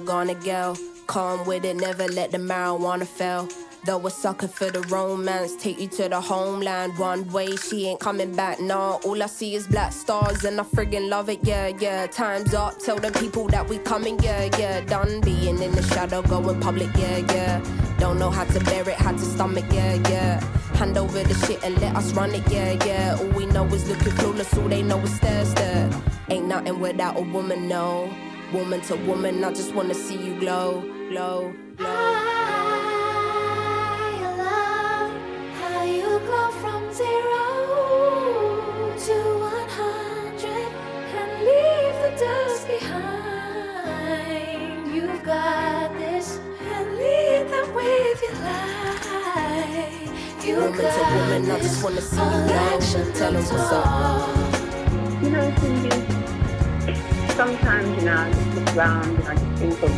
A gonna girl, calm with it, never let the marijuana fail. Though a sucker for the romance, take you to the homeland one way. She ain't coming back, nah. All I see is black stars, and I friggin' love it, yeah, yeah. Time's up, tell the people that we coming, yeah, yeah. Done being in the shadow, going public, yeah, yeah. Don't know how to bear it, how to stomach, yeah, yeah. Hand over the shit and let us run it, yeah, yeah. All we know is looking flawless, all they know is stare, stare. Ain't nothing without a woman, no. Woman to woman, I just wanna see you glow, glow, glow. I love how you glow from zero to one hundred and leave the dust behind. You've got this and lead them with your light. You Woman to got woman, I just wanna see you all glow. action Tell 'em what's up. You know, Cindy, sometimes, you know, I just look around and I just think of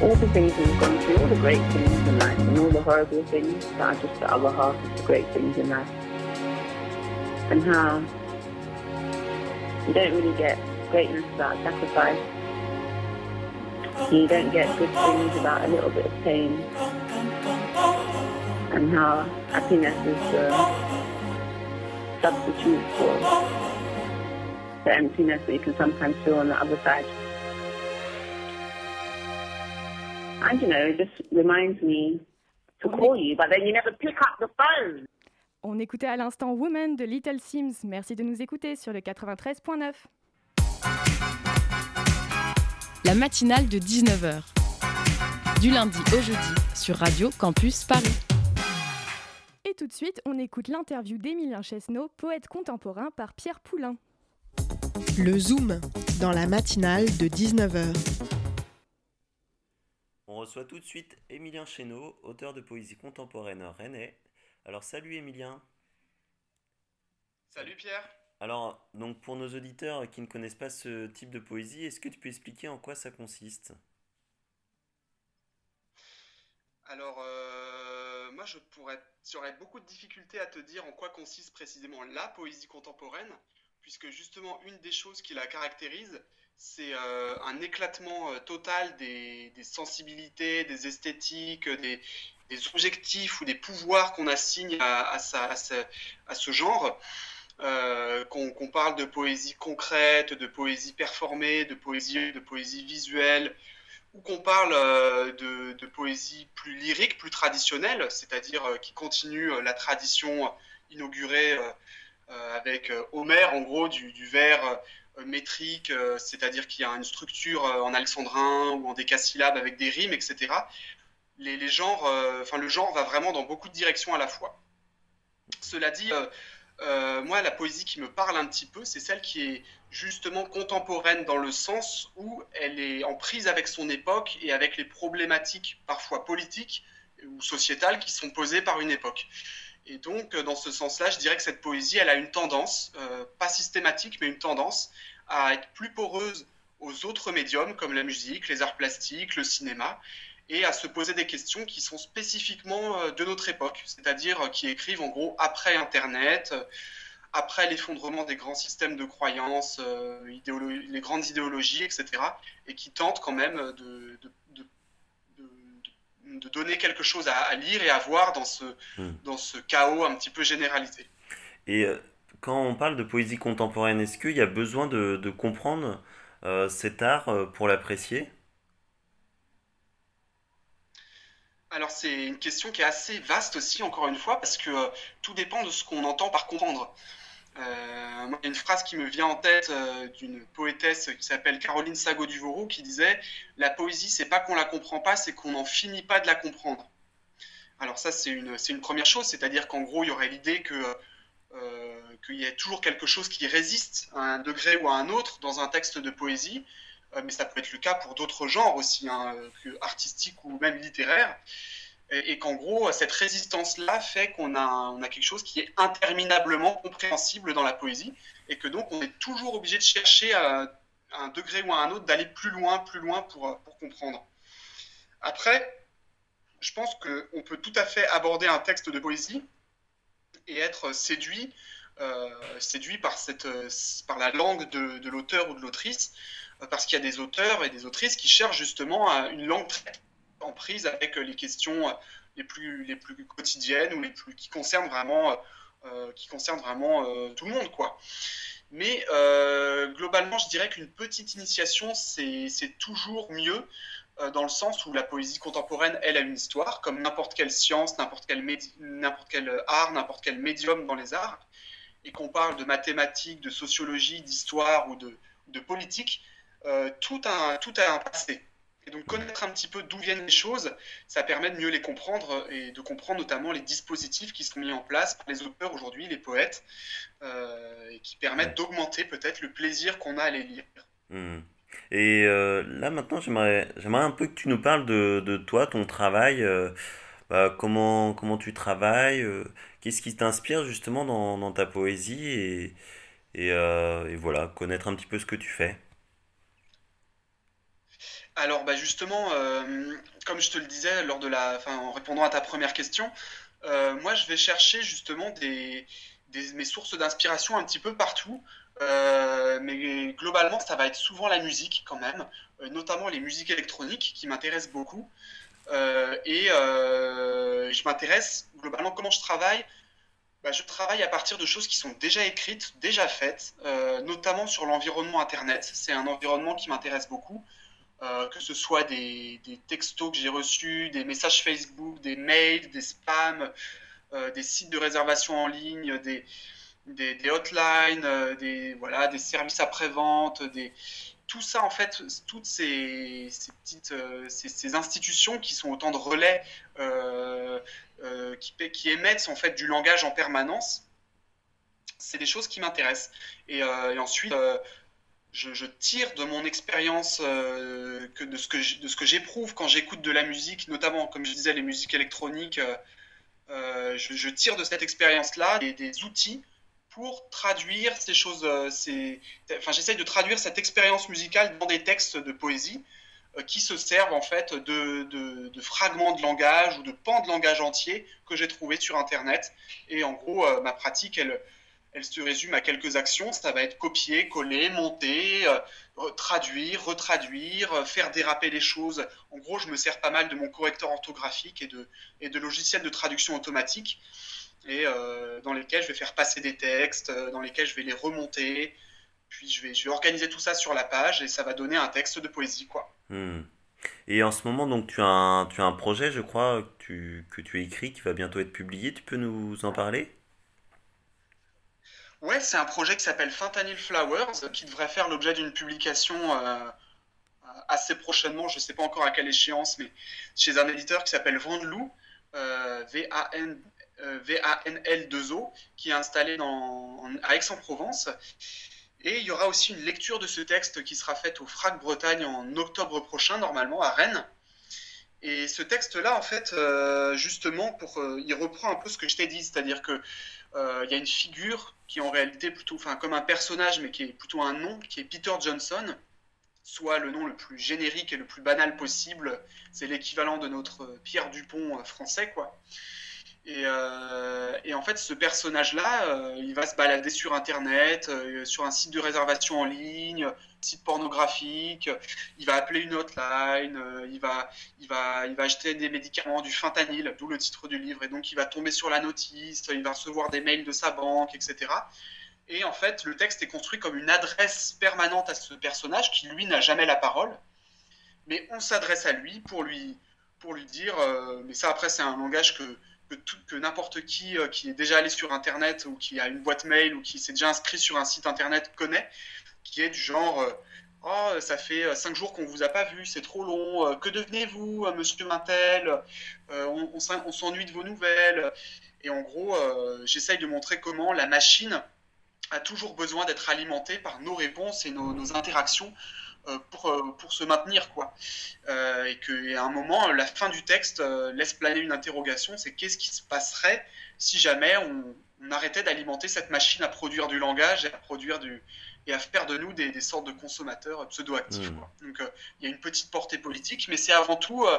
all the things we've gone through, all the great things in life, and all the horrible things that are just the other half of the great things in life. And how you don't really get greatness without sacrifice. You don't get good things without a little bit of pain. And how happiness is the substitute for the emptiness that you can sometimes feel on the other side. And you know, it just reminds me to call you, but then you never pick up the phone. On écoutait à l'instant Woman de Little Sims. Merci de nous écouter sur le 93.9. La matinale de 19h. Du lundi au jeudi sur Radio Campus Paris. Et tout de suite, on écoute l'interview d'Émilien Chesneau, poète contemporain par Pierre Poulain. Le Zoom, dans la matinale de 19h. On reçoit tout de suite Émilien Chéneau, auteur de poésie contemporaine rennais. Alors salut Émilien. Salut Pierre. Alors, donc pour nos auditeurs qui ne connaissent pas ce type de poésie, est-ce que tu peux expliquer en quoi ça consiste? Alors, euh, moi, je pourrais, j'aurais beaucoup de difficultés à te dire en quoi consiste précisément la poésie contemporaine, puisque justement, une des choses qui la caractérise, c'est euh, un éclatement euh, total des, sensibilités, des esthétiques, des, des objectifs ou des pouvoirs qu'on assigne à, ce, genre. Euh, qu'on parle de poésie concrète, de poésie performée, de poésie, de poésie visuelle, ou qu'on parle euh, de, poésie plus lyrique, plus traditionnelle, c'est-à-dire euh, qui continue euh, la tradition inaugurée euh, euh, avec euh, Homère, en gros, du, du vers euh, métrique, euh, c'est-à-dire qu'il y a une structure euh, en alexandrin ou en décasyllabes avec des rimes, etc. Les, genres, euh, enfin, le genre va vraiment dans beaucoup de directions à la fois. Cela dit, euh, euh, moi, la poésie qui me parle un petit peu, c'est celle qui est justement contemporaine dans le sens où elle est en prise avec son époque et avec les problématiques parfois politiques ou sociétales qui sont posées par une époque. Et donc, euh, dans ce sens-là, je dirais que cette poésie, elle a une tendance, euh, pas systématique, mais une tendance à être plus poreuse aux autres médiums comme la musique, les arts plastiques, le cinéma, et à se poser des questions qui sont spécifiquement euh, de notre époque, c'est-à-dire qui écrivent en gros après Internet, après l'effondrement des grands systèmes de croyances, les grandes idéologies, etc., et qui tentent quand même de- de- donner quelque chose à, à lire et à voir dans ce, Hmm. dans ce chaos un petit peu généralisé. Et euh, quand on parle de poésie contemporaine, est-ce qu'il y a besoin de, de comprendre euh, cet art euh, pour l'apprécier? Alors c'est une question qui est assez vaste aussi, encore une fois, parce que euh, tout dépend de ce qu'on entend par comprendre. Euh, il y a une phrase qui me vient en tête euh, d'une poétesse qui s'appelle Caroline Sago Duvoro qui disait La poésie, c'est pas qu'on la comprend pas, c'est qu'on n'en finit pas de la comprendre. Alors, ça, c'est une, première chose, c'est-à-dire qu'en gros, il y aurait l'idée que, euh, qu'il y ait toujours quelque chose qui résiste à un degré ou à un autre dans un texte de poésie, euh, mais ça peut être le cas pour d'autres genres aussi, hein, que artistiques ou même littéraires et, qu'en gros, cette résistance-là fait qu'on a, on a quelque chose qui est interminablement compréhensible dans la poésie, et que donc on est toujours obligé de chercher à, à un degré ou à un autre, d'aller plus loin, plus loin pour, pour comprendre. Après, je pense qu'on peut tout à fait aborder un texte de poésie et être séduit, euh, séduit par, cette, par la langue de, de l'auteur ou de l'autrice, euh, parce qu'il y a des auteurs et des autrices qui cherchent justement une langue très en prise avec les questions les plus, les plus quotidiennes ou les plus qui concernent vraiment, euh, qui concernent vraiment euh, tout le monde. Quoi. Mais euh, globalement, je dirais qu'une petite initiation, c'est toujours mieux euh, dans le sens où la poésie contemporaine, elle a une histoire, comme n'importe quelle science, n'importe quel, quel art, n'importe quel médium dans les arts, et qu'on parle de mathématiques, de sociologie, d'histoire ou de, de politique, euh, tout, a, tout a un passé. Et donc connaître un petit peu d'où viennent les choses, ça permet de mieux les comprendre et de comprendre notamment les dispositifs qui sont mis en place par les auteurs aujourd'hui, les poètes, euh, et qui permettent d'augmenter peut-être le plaisir qu'on a à les lire. Hmm. Et euh, là maintenant, j'aimerais, un peu que tu nous parles de, de toi, ton travail, euh, bah, comment, comment tu travailles, qu'est-ce qui t'inspire justement dans, dans ta poésie et, et, et voilà, connaître un petit peu ce que tu fais. Alors bah justement, euh, comme je te le disais lors de la, enfin, en répondant à ta première question, euh, moi je vais chercher justement des, des- mes sources d'inspiration un petit peu partout, Euh, mais globalement ça va être souvent la musique quand même, notamment les musiques électroniques qui m'intéressent beaucoup. Et je m'intéresse globalement comment je travaille. Bah, je travaille à partir de choses qui sont déjà écrites, déjà faites, notamment sur l'environnement Internet. C'est un environnement qui m'intéresse beaucoup euh, que ce soit des, textos que j'ai reçus, des messages Facebook, des mails, des spams, euh, des sites de réservation en ligne, des, des, hotlines, euh, des, voilà, des services après-vente, des... tout ça en fait, toutes ces, petites ces, institutions qui sont autant de relais qui, émettent en fait du langage en permanence, c'est des choses qui m'intéressent. Et, ensuite, je, tire de mon expérience, euh, de ce que j'éprouve quand j'écoute de la musique, notamment, comme je disais, les musiques électroniques, euh, euh, je, tire de cette expérience-là des, outils pour traduire ces choses, enfin, j'essaye de traduire cette expérience musicale dans des textes de poésie qui se servent en fait de, de- fragments de langage ou de pans de langage entiers que j'ai trouvés sur Internet. Et en gros, ma pratique, elle, elle se résume à quelques actions. Ça va être copier, coller, monter, euh, re- traduire, retraduire, euh, faire déraper les choses. En gros, je me sers pas mal de mon correcteur orthographique et de, et de logiciels de traduction automatique et euh, dans lesquels je vais faire passer des textes, dans lesquels je vais les remonter. Puis je vais, je vais organiser tout ça sur la page et ça va donner un texte de poésie, quoi. Hmm. Et en ce moment, donc, tu as un, tu as un projet, je crois, que tu, que tu as écrit, qui va bientôt être publié. Tu peux nous en parler? Ouais, c'est un projet qui s'appelle Fentanyl Flowers, qui devrait faire l'objet d'une publication euh, assez prochainement, je ne sais pas encore à quelle échéance, mais chez un éditeur qui s'appelle Vandelou, euh, V-A-N, euh, V-A-N-L-2-O, qui est installé à Aix-en-Provence. Et il y aura aussi une lecture de ce texte qui sera faite au FRAC Bretagne en octobre prochain, normalement, à Rennes. Et ce texte-là, en fait, euh, justement, pour, euh, il reprend un peu ce que je t'ai dit, c'est-à-dire que euh, il y a une figure qui est en réalité plutôt, enfin, comme un personnage, mais qui est plutôt un nom, qui est Peter Johnson, soit le nom le plus générique et le plus banal possible. C'est l'équivalent de notre Pierre Dupont euh, français, quoi. Et, euh, et en fait, ce personnage-là, euh, il va se balader sur Internet, euh, sur un site de réservation en ligne, site pornographique. Il va appeler une hotline, il va, il va, il va acheter des médicaments, du fentanyl, d'où le titre du livre. Et donc, il va tomber sur la notice, il va recevoir des mails de sa banque, etc. Et en fait, le texte est construit comme une adresse permanente à ce personnage qui, lui, n'a jamais la parole. Mais on s'adresse à lui pour lui, pour lui dire, mais ça après c'est un langage que, que, n'importe qui euh, qui est déjà allé sur Internet ou qui a une boîte mail ou qui s'est déjà inscrit sur un site Internet connaît, qui est du genre, euh, oh ça fait euh, cinq jours qu'on vous a pas vu, c'est trop long, que devenez-vous, monsieur Mintel, on, on s'en- on s'ennuie de vos nouvelles. Et en gros, j'essaye de montrer comment la machine a toujours besoin d'être alimentée par nos réponses et nos, interactions pour, euh, pour se maintenir. Quoi. Euh, et qu'à un moment, la fin du texte euh, laisse planer une interrogation, c'est qu'est-ce qui se passerait si jamais on, on arrêtait d'alimenter cette machine à produire du langage et à produire du et à faire de nous des, des sortes de consommateurs pseudo-actifs. Mmh. quoi. Donc euh, il y a une petite portée politique, mais c'est avant tout euh,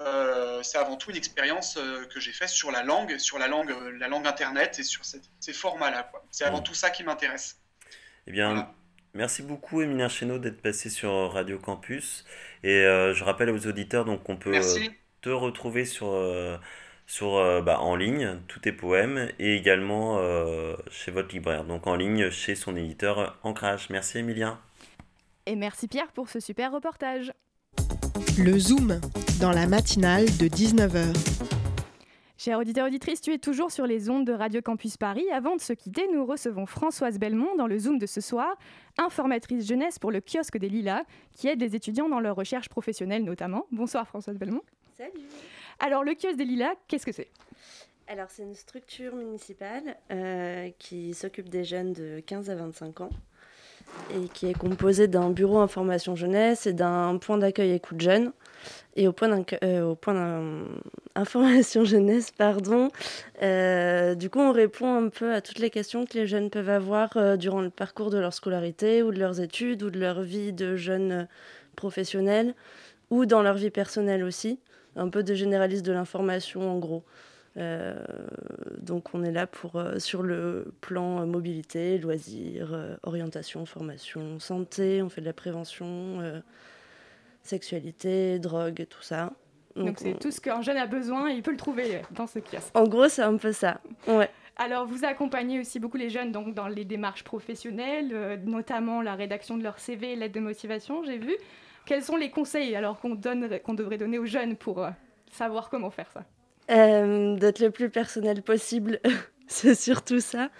euh, c'est avant tout une expérience euh, que j'ai faite sur la langue, sur la langue, euh, la langue internet et sur cette- ces formats-là. quoi. C'est avant Mm. tout ça qui m'intéresse. Eh bien, merci beaucoup Emilien Chénaud d'être passé sur Radio Campus. Et euh, je rappelle aux auditeurs donc qu'on peut Merci. euh, te retrouver sur, euh, sur, euh, bah, en ligne, tous tes poèmes, et également euh, chez votre libraire, donc en ligne chez son éditeur Ancrage. Merci Emilien. Et merci Pierre pour ce super reportage. Le Zoom, dans la matinale de 19h. Chers auditeurs auditrices, tu es toujours sur les ondes de Radio Campus Paris. Avant de se quitter, nous recevons Françoise Belmont dans le Zoom de ce soir, informatrice jeunesse pour le kiosque des Lilas, qui aide les étudiants dans leur recherche professionnelle notamment. Bonsoir Françoise Belmont. Salut Alors le kiosque des Lilas, qu'est-ce que c'est? Alors c'est une structure municipale euh, qui s'occupe des jeunes de 15 à 25 ans et qui est composée d'un bureau information jeunesse et d'un point d'accueil écoute jeune. Et au point, euh, au point information jeunesse, pardon, euh, du coup on répond un peu à toutes les questions que les jeunes peuvent avoir euh, durant le parcours de leur scolarité ou de leurs études ou de leur vie de jeunes euh, professionnels ou dans leur vie personnelle aussi. Un peu de généraliste de l'information en gros. Donc on est là pour, sur le plan mobilité, loisirs, orientation, formation, santé, on fait de la prévention, sexualité, drogue, tout ça. Donc c'est tout ce qu'un jeune a besoin et il peut le trouver dans ce kiosque. En gros c'est un peu ça. Ouais. Alors, vous accompagnez aussi beaucoup les jeunes donc, dans les démarches professionnelles, euh, notamment la rédaction de leur CV, l'aide de motivation, j'ai vu. Quels sont les conseils alors qu'on donne, qu'on devrait donner aux jeunes pour euh, savoir comment faire ça? Euh, D'être le plus personnel possible, c'est surtout ça.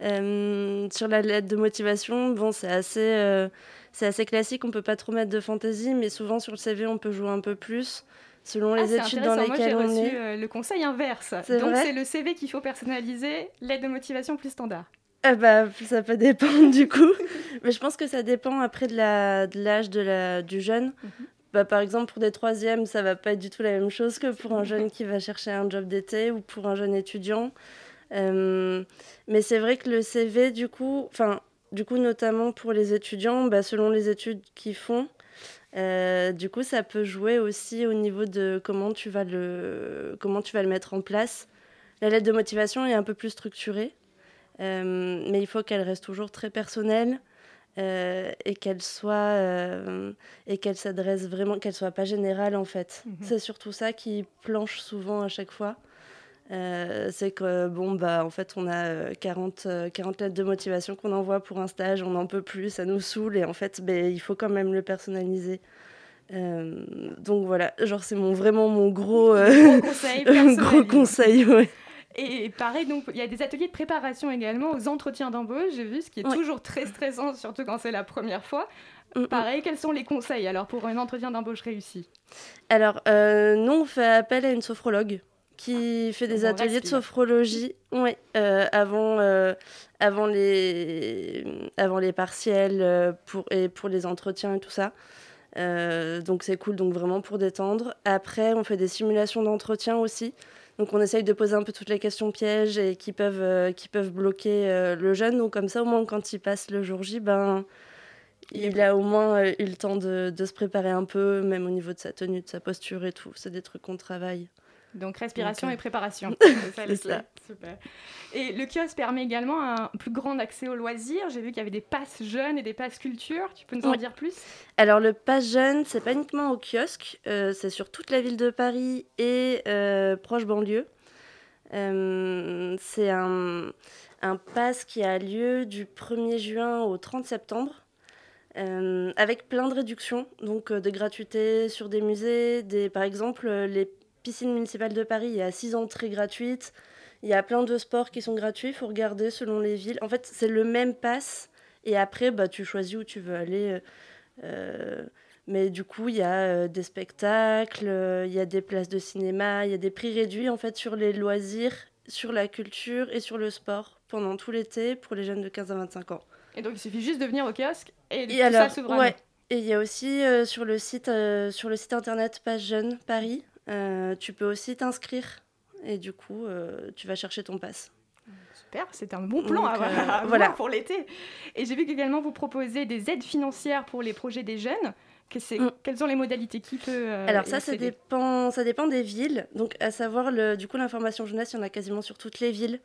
Sur la lettre de motivation, bon, c'est assez, assez classique, on peut pas trop mettre de fantaisie, mais souvent sur le CV, on peut jouer un peu plus. Selon Ah, les c'est études dans lesquelles Moi, on reçu est. euh, le conseil inverse. Donc, c'est le CV qu'il faut personnaliser, l'aide de motivation plus standard. Ah bah, ça peut dépendre du coup. Mais je pense que ça dépend après de l'âge de la, du jeune. Bah, par exemple, pour des troisièmes, ça va pas être du tout la même chose que pour un jeune qui va chercher un job d'été ou pour un jeune étudiant. Euh, mais c'est vrai que le CV, du coup, enfin, du coup, notamment pour les étudiants, bah, selon les études qu'ils font, euh, du coup, ça peut jouer aussi au niveau de comment tu vas le, comment tu vas le mettre en place. La lettre de motivation est un peu plus structurée. Euh, mais il faut qu'elle reste toujours très personnelle euh, et qu'elle soit et qu'elle s'adresse vraiment, qu'elle soit pas générale en fait. Mhm. C'est surtout ça qui planche souvent à chaque fois. Euh, c'est que bon bah en fait on a euh, 40, euh, 40 lettres de motivation qu'on envoie pour un stage, on n'en peut plus, ça nous saoule et en fait ben, il faut quand même le personnaliser. Euh, donc voilà, genre c'est mon vraiment mon gros, euh, Gros conseil, gros conseil, ouais. Et pareil, donc il y a des ateliers de préparation également aux entretiens d'embauche, j'ai vu, ce qui est Ouais. toujours très stressant, surtout quand c'est la première fois. Mm, Pareil, quels sont les conseils alors pour un entretien d'embauche réussi? Alors, euh, nous, on fait appel à une sophrologue qui fait des On ateliers de sophrologie ouais, euh, avant, euh, avant, les, avant les partiels euh, pour, et pour les entretiens et tout ça. Euh, donc c'est cool, donc vraiment pour détendre. Après, on fait des simulations d'entretien aussi. Donc on essaye de poser un peu toutes les questions pièges et qui peuvent, qui peuvent bloquer le jeune. Donc comme ça, au moins, quand il passe le jour J, ben, il a au moins eu le temps de, de se préparer un peu, même au niveau de sa tenue, de sa posture et tout. C'est des trucs qu'on travaille. Donc respiration Donc, et préparation. C'est ça, les c'est ça. clés. Super. Et le kiosque permet également un plus grand accès aux loisirs. J'ai vu qu'il y avait des passes jeunes et des passes culture. Tu peux nous en dire plus? Alors le pass jeune, c'est pas uniquement au kiosque, euh, c'est sur toute la ville de Paris et euh, proche banlieue. Euh, c'est un, un pass qui a lieu du 1er juin au 30 septembre. euh, avec plein de réductions, donc euh, de gratuité sur des musées. Des, par exemple, euh, les piscines municipales de Paris, il y a six entrées gratuites. Il y a plein de sports qui sont gratuits, il faut regarder selon les villes. En fait, c'est le même pass. Et après, bah, tu choisis où tu veux aller. euh, mais du coup, il y a euh, des spectacles, euh, il y a des places de cinéma, il y a des prix réduits en fait sur les loisirs, sur la culture et sur le sport pendant tout l'été pour les jeunes de 15 à 25 ans. Et donc il suffit juste de venir au kiosque et, tout Et alors, ça s'ouvre ouais. Et il y a aussi euh, sur, le site, euh, sur le site internet Page Jeune Paris, euh, tu peux aussi t'inscrire. Et du coup, euh, tu vas chercher ton pass. Super, c'est un bon plan Donc, à, euh, à avoir voilà. pour l'été. Et j'ai vu qu'également vous proposez des aides financières pour les projets des jeunes. Que Mm. Quelles sont les modalités Qui peut euh, Alors ça, ça dépend, ça dépend des villes. Donc à savoir, le, du coup, l'information jeunesse, il y en a quasiment sur toutes les villes.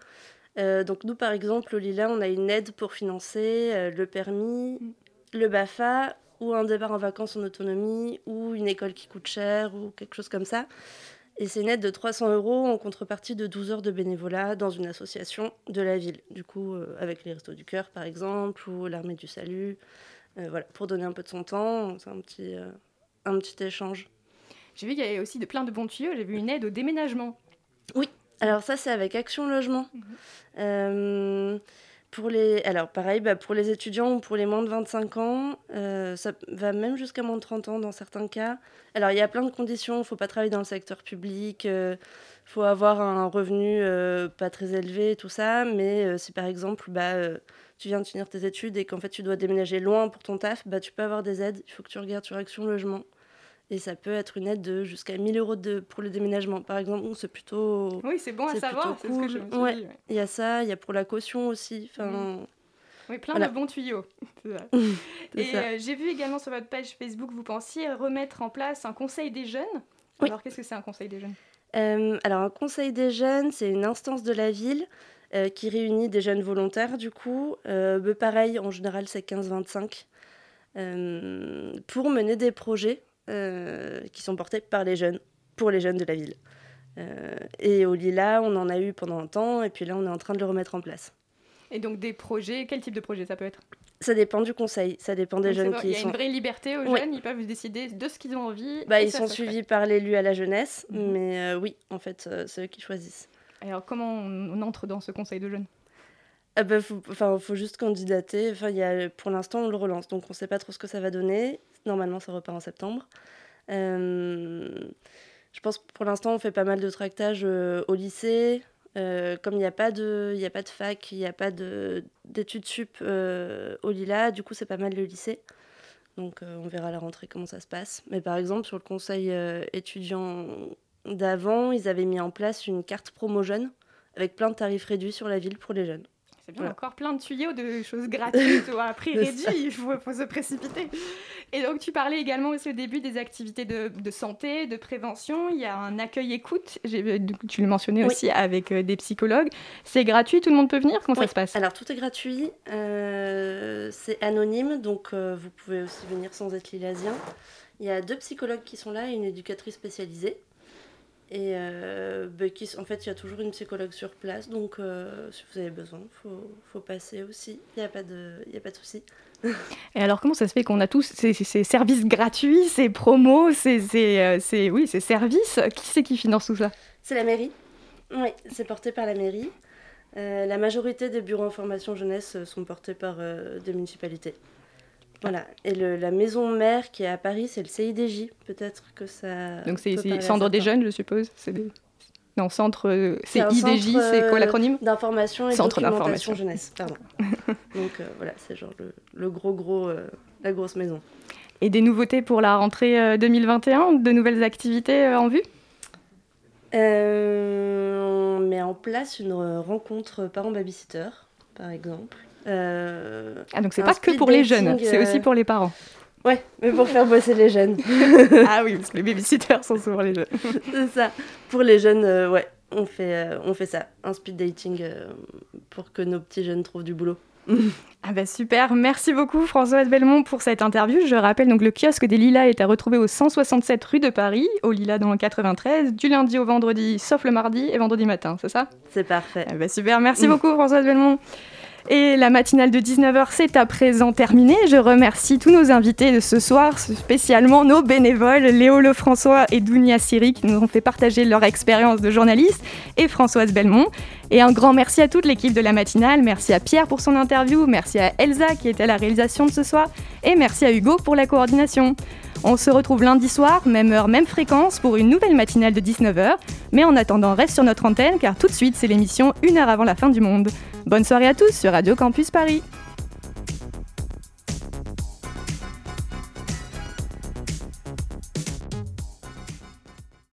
Euh, donc nous, par exemple, au Lila, on a une aide pour financer euh, le permis, le BAFA, ou un départ en vacances en autonomie, ou une école qui coûte cher, ou quelque chose comme ça. Et c'est une aide de 300 euros en contrepartie de 12 heures de bénévolat dans une association de la ville. Du coup, euh, avec les Restos du Cœur, par exemple, ou l'Armée du Salut. Euh, voilà, pour donner un peu de son temps, c'est un petit, euh, un petit échange. J'ai vu qu'il y avait aussi de plein de bons tuyaux. J'ai vu une aide au déménagement. Oui, alors ça c'est avec Action Logement. Euh, pour les, alors pareil, bah, pour les étudiants ou pour les moins de 25 ans, euh, ça va même jusqu'à moins de 30 ans dans certains cas. Alors il y a plein de conditions, il ne faut pas travailler dans le secteur public, il faut avoir un revenu euh, pas très élevé, tout ça, mais euh, si par exemple bah, euh, tu viens de finir tes études et qu'en fait tu dois déménager loin pour ton taf, bah, tu peux avoir des aides, il faut que tu regardes sur Action Logement. Et ça peut être une aide de jusqu'à 1000 euros de, pour le déménagement. Par exemple, c'est plutôt. Oui, c'est bon à savoir, c'est ce que je me suis Ouais. dit, ouais. Il y a ça, il y a pour la caution aussi. Enfin, Oui, plein Voilà. de bons tuyaux. Ça. Et euh, j'ai vu également sur votre page Facebook, vous pensiez remettre en place un conseil des jeunes. Oui. Alors qu'est-ce que c'est un conseil des jeunes? Euh, alors, un conseil des jeunes, c'est une instance de la ville euh, qui réunit des jeunes volontaires, du coup. Bah, pareil, en général, c'est 15-25. euh, pour mener des projets qui sont portés par les jeunes, pour les jeunes de la ville. Euh, et au Lila, on en a eu pendant un temps, et puis là, on est en train de le remettre en place. Et donc des projets, quel type de projet ça peut être? Ça dépend du conseil, ça dépend des Donc, jeunes qui Il y a sont... une vraie liberté aux Ouais. jeunes, ils peuvent décider de ce qu'ils ont envie. Bah, ils ça sont fait. suivis par l'élu à la jeunesse, Mhm. mais euh, oui, en fait, euh, c'est eux qui choisissent. Alors comment on, on entre dans ce conseil de jeunes? Ah bah, faut, faut juste candidater. Enfin, y a, pour l'instant, on le relance, donc on ne sait pas trop ce que ça va donner. Normalement, ça repart en septembre. Euh, je pense pour l'instant, on fait pas mal de tractages euh, au lycée. Euh, comme il n'y a, pas de- a pas de fac, il n'y a pas de- d'études sup au Lila, du coup, c'est pas mal le lycée. Donc, on verra à la rentrée comment ça se passe. Mais par exemple, sur le conseil étudiant d'avant, ils avaient mis en place une carte promo jeune avec plein de tarifs réduits sur la ville pour les jeunes. C'est bien, Voilà. encore plein de tuyaux de choses gratuites ou à prix réduit, il faut, faut se précipiter. Et donc tu parlais également aussi au début des activités de, de santé, de prévention, il y a un accueil écoute, J'ai- tu le mentionnais Oui. aussi avec euh, des psychologues. C'est gratuit, tout le monde peut venir? Comment Oui, ça se passe? Alors tout est gratuit, euh, c'est anonyme, donc euh, vous pouvez aussi venir sans être lilasien. Il y a deux psychologues qui sont là et une éducatrice spécialisée. Et euh, bah, en fait, il y a toujours une psychologue sur place, donc euh, si vous avez besoin, il faut, faut passer aussi. Il n'y a pas de, y a pas de souci. Et alors comment ça se fait qu'on a tous ces, ces- ces services gratuits, ces promos, ces, ces, euh, ces- oui, ces services? Qui c'est qui finance tout ça? C'est la mairie. Oui, c'est porté par la mairie. Euh, la majorité des bureaux information jeunesse euh, sont portés par des municipalités. Voilà. Et le- la maison mère qui est à Paris, c'est le CIDJ. Peut-être que ça. Donc c'est à Centre des jeunes, je suppose c'est des... Non, centre, euh, c'est IDJ, c'est quoi euh, l'acronyme D'information et Centre d'information. jeunesse. Pardon. Donc euh, voilà, c'est genre le, le gros gros, euh, la grosse maison. Et des nouveautés pour la rentrée euh, 2021 De nouvelles activités euh, en vue? Euh, on met en place une euh, rencontre parents-babysitter, par exemple. Euh, Ah, donc c'est pas que pour les jeunes, c'est euh, aussi pour les parents. Ouais, mais pour faire bosser les jeunes. ah oui, parce que les babysitters sont souvent les jeunes. c'est ça. Pour les jeunes, euh, ouais, on fait, euh, on fait ça. Un speed dating euh, pour que nos petits jeunes trouvent du boulot. Ah bah super, merci beaucoup Françoise Belmont pour cette interview. Je rappelle donc le kiosque des Lilas est à retrouver au 167 rue de Paris, au Lilas dans le 93, du lundi au vendredi, sauf le mardi et vendredi matin, c'est ça? C'est parfait. Ah bah super, merci beaucoup Françoise Belmont. Et la matinale de 19h, c'est à présent terminée. Je remercie tous nos invités de ce soir, spécialement nos bénévoles, Léo Lefrançois et Dounia Siri, qui nous ont fait partager leur expérience de journaliste, et Françoise Belmont. Et un grand merci à toute l'équipe de la matinale. Merci à Pierre pour son interview, merci à Elsa qui était à la réalisation de ce soir, et merci à Hugo pour la coordination. On se retrouve lundi soir, même heure, même fréquence, pour une nouvelle matinale de 19h. Mais en attendant, reste sur notre antenne, car tout de suite, c'est l'émission Une heure avant la fin du monde. Bonne soirée à tous sur Radio Campus Paris.